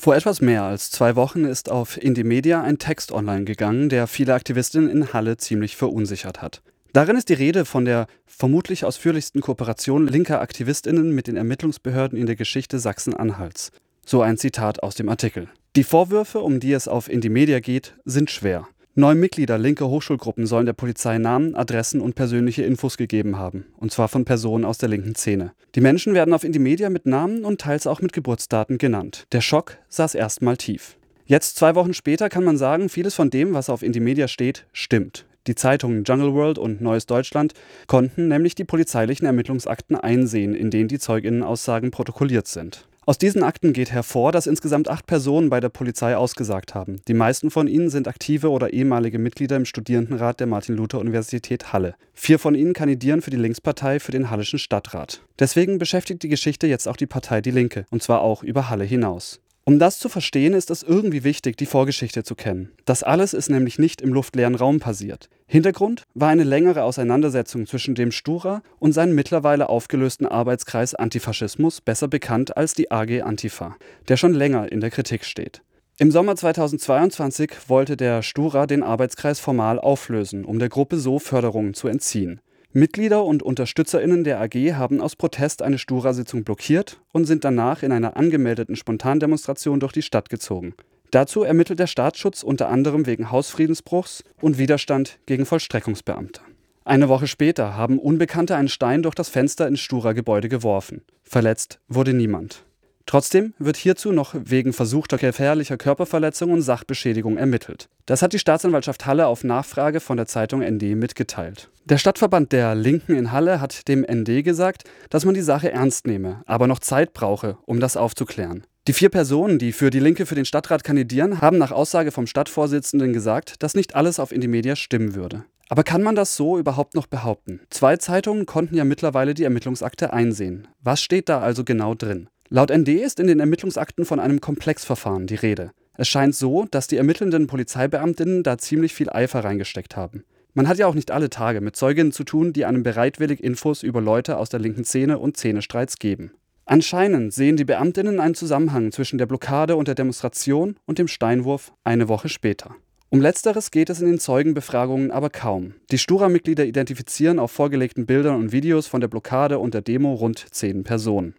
Vor etwas mehr als zwei Wochen ist auf Indymedia ein Text online gegangen, der viele Aktivistinnen in Halle ziemlich verunsichert hat. Darin ist die Rede von der vermutlich ausführlichsten Kooperation linker Aktivistinnen mit den Ermittlungsbehörden in der Geschichte Sachsen-Anhalts. So ein Zitat aus dem Artikel. Die Vorwürfe, um die es auf Indymedia geht, sind schwer. Neun Mitglieder linker Hochschulgruppen sollen der Polizei Namen, Adressen und persönliche Infos gegeben haben, und zwar von Personen aus der linken Szene. Die Menschen werden auf Indymedia mit Namen und teils auch mit Geburtsdaten genannt. Der Schock saß erstmal tief. Jetzt, zwei Wochen später, kann man sagen, vieles von dem, was auf Indymedia steht, stimmt. Die Zeitungen Jungle World und Neues Deutschland konnten nämlich die polizeilichen Ermittlungsakten einsehen, in denen die Zeuginnenaussagen protokolliert sind. Aus diesen Akten geht hervor, dass insgesamt acht Personen bei der Polizei ausgesagt haben. Die meisten von ihnen sind aktive oder ehemalige Mitglieder im Studierendenrat der Martin-Luther-Universität Halle. Vier von ihnen kandidieren für die Linkspartei für den Hallischen Stadtrat. Deswegen beschäftigt die Geschichte jetzt auch die Partei Die Linke, und zwar auch über Halle hinaus. Um das zu verstehen, ist es irgendwie wichtig, die Vorgeschichte zu kennen. Das alles ist nämlich nicht im luftleeren Raum passiert. Hintergrund war eine längere Auseinandersetzung zwischen dem Stura und seinem mittlerweile aufgelösten Arbeitskreis Antifaschismus, besser bekannt als die AG Antifa, der schon länger in der Kritik steht. Im Sommer 2022 wollte der Stura den Arbeitskreis formal auflösen, um der Gruppe so Förderungen zu entziehen. Mitglieder und UnterstützerInnen der AG haben aus Protest eine Stura-Sitzung blockiert und sind danach in einer angemeldeten Spontandemonstration durch die Stadt gezogen. Dazu ermittelt der Staatsschutz unter anderem wegen Hausfriedensbruchs und Widerstand gegen Vollstreckungsbeamte. Eine Woche später haben Unbekannte einen Stein durch das Fenster ins Stura-Gebäude geworfen. Verletzt wurde niemand. Trotzdem wird hierzu noch wegen versuchter gefährlicher Körperverletzung und Sachbeschädigung ermittelt. Das hat die Staatsanwaltschaft Halle auf Nachfrage von der Zeitung ND mitgeteilt. Der Stadtverband der Linken in Halle hat dem ND gesagt, dass man die Sache ernst nehme, aber noch Zeit brauche, um das aufzuklären. Die vier Personen, die für die Linke für den Stadtrat kandidieren, haben nach Aussage vom Stadtvorsitzenden gesagt, dass nicht alles auf Indymedia stimmen würde. Aber kann man das so überhaupt noch behaupten? Zwei Zeitungen konnten ja mittlerweile die Ermittlungsakte einsehen. Was steht da also genau drin? Laut ND ist in den Ermittlungsakten von einem Komplexverfahren die Rede. Es scheint so, dass die ermittelnden Polizeibeamtinnen da ziemlich viel Eifer reingesteckt haben. Man hat ja auch nicht alle Tage mit Zeuginnen zu tun, die einem bereitwillig Infos über Leute aus der linken Szene und Szenestreits geben. Anscheinend sehen die Beamtinnen einen Zusammenhang zwischen der Blockade und der Demonstration und dem Steinwurf eine Woche später. Um letzteres geht es in den Zeugenbefragungen aber kaum. Die Stura-Mitglieder identifizieren auf vorgelegten Bildern und Videos von der Blockade und der Demo rund zehn Personen.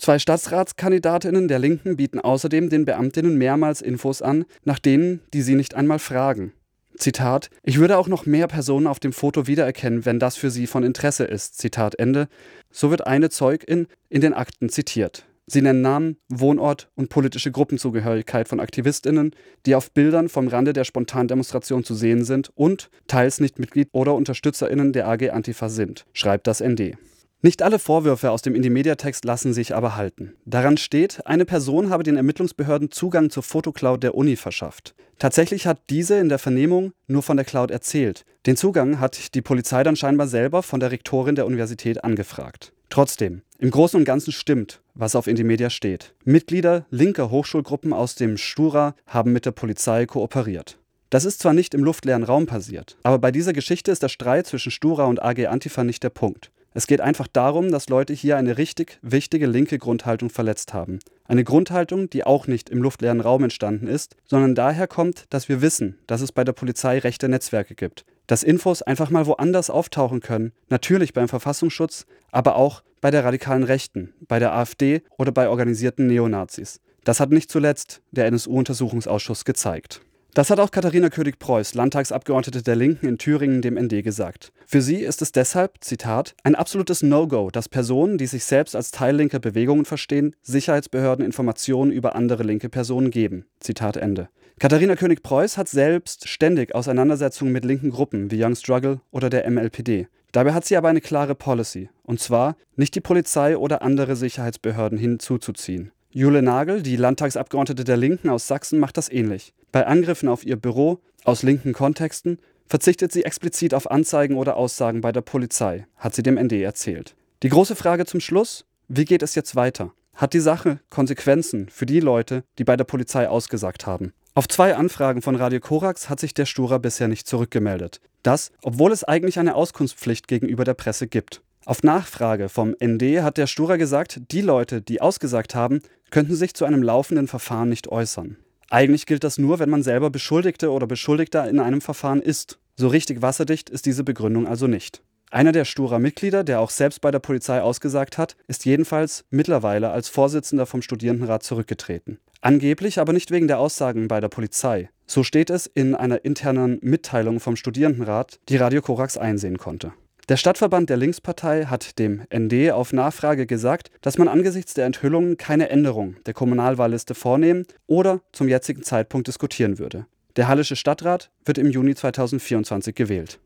Zwei Stadtratskandidatinnen der Linken bieten außerdem den Beamtinnen mehrmals Infos an, nach denen, die sie nicht einmal fragen. Zitat: Ich würde auch noch mehr Personen auf dem Foto wiedererkennen, wenn das für sie von Interesse ist. Zitat Ende. So wird eine Zeugin in den Akten zitiert. Sie nennen Namen, Wohnort und politische Gruppenzugehörigkeit von Aktivistinnen, die auf Bildern vom Rande der Spontandemonstration zu sehen sind und teils nicht Mitglied oder Unterstützerinnen der AG Antifa sind, schreibt das ND. Nicht alle Vorwürfe aus dem Indymedia-Text lassen sich aber halten. Daran steht, eine Person habe den Ermittlungsbehörden Zugang zur Fotocloud der Uni verschafft. Tatsächlich hat diese in der Vernehmung nur von der Cloud erzählt. Den Zugang hat die Polizei dann scheinbar selber von der Rektorin der Universität angefragt. Trotzdem, im Großen und Ganzen stimmt, was auf Indymedia steht. Mitglieder linker Hochschulgruppen aus dem Stura haben mit der Polizei kooperiert. Das ist zwar nicht im luftleeren Raum passiert, aber bei dieser Geschichte ist der Streit zwischen Stura und AG Antifa nicht der Punkt. Es geht einfach darum, dass Leute hier eine richtig wichtige linke Grundhaltung verletzt haben. Eine Grundhaltung, die auch nicht im luftleeren Raum entstanden ist, sondern daher kommt, dass wir wissen, dass es bei der Polizei rechte Netzwerke gibt. Dass Infos einfach mal woanders auftauchen können, natürlich beim Verfassungsschutz, aber auch bei der radikalen Rechten, bei der AfD oder bei organisierten Neonazis. Das hat nicht zuletzt der NSU-Untersuchungsausschuss gezeigt. Das hat auch Katharina König-Preuß, Landtagsabgeordnete der Linken in Thüringen, dem ND gesagt. Für sie ist es deshalb, Zitat, ein absolutes No-Go, dass Personen, die sich selbst als Teil linker Bewegungen verstehen, Sicherheitsbehörden Informationen über andere linke Personen geben. Zitat Ende. Katharina König-Preuß hat selbst ständig Auseinandersetzungen mit linken Gruppen wie Young Struggle oder der MLPD. Dabei hat sie aber eine klare Policy, und zwar nicht die Polizei oder andere Sicherheitsbehörden hinzuzuziehen. Jule Nagel, die Landtagsabgeordnete der Linken aus Sachsen, macht das ähnlich. Bei Angriffen auf ihr Büro aus linken Kontexten verzichtet sie explizit auf Anzeigen oder Aussagen bei der Polizei, hat sie dem ND erzählt. Die große Frage zum Schluss, wie geht es jetzt weiter? Hat die Sache Konsequenzen für die Leute, die bei der Polizei ausgesagt haben? Auf zwei Anfragen von Radio Korax hat sich der Stura bisher nicht zurückgemeldet. Das, obwohl es eigentlich eine Auskunftspflicht gegenüber der Presse gibt. Auf Nachfrage vom ND hat der Stura gesagt, die Leute, die ausgesagt haben, könnten sich zu einem laufenden Verfahren nicht äußern. Eigentlich gilt das nur, wenn man selber Beschuldigte oder Beschuldigter in einem Verfahren ist. So richtig wasserdicht ist diese Begründung also nicht. Einer der Stura-Mitglieder, der auch selbst bei der Polizei ausgesagt hat, ist jedenfalls mittlerweile als Vorsitzender vom Studierendenrat zurückgetreten. Angeblich aber nicht wegen der Aussagen bei der Polizei. So steht es in einer internen Mitteilung vom Studierendenrat, die Radio Korax einsehen konnte. Der Stadtverband der Linkspartei hat dem ND auf Nachfrage gesagt, dass man angesichts der Enthüllungen keine Änderung der Kommunalwahlliste vornehmen oder zum jetzigen Zeitpunkt diskutieren würde. Der Hallische Stadtrat wird im Juni 2024 gewählt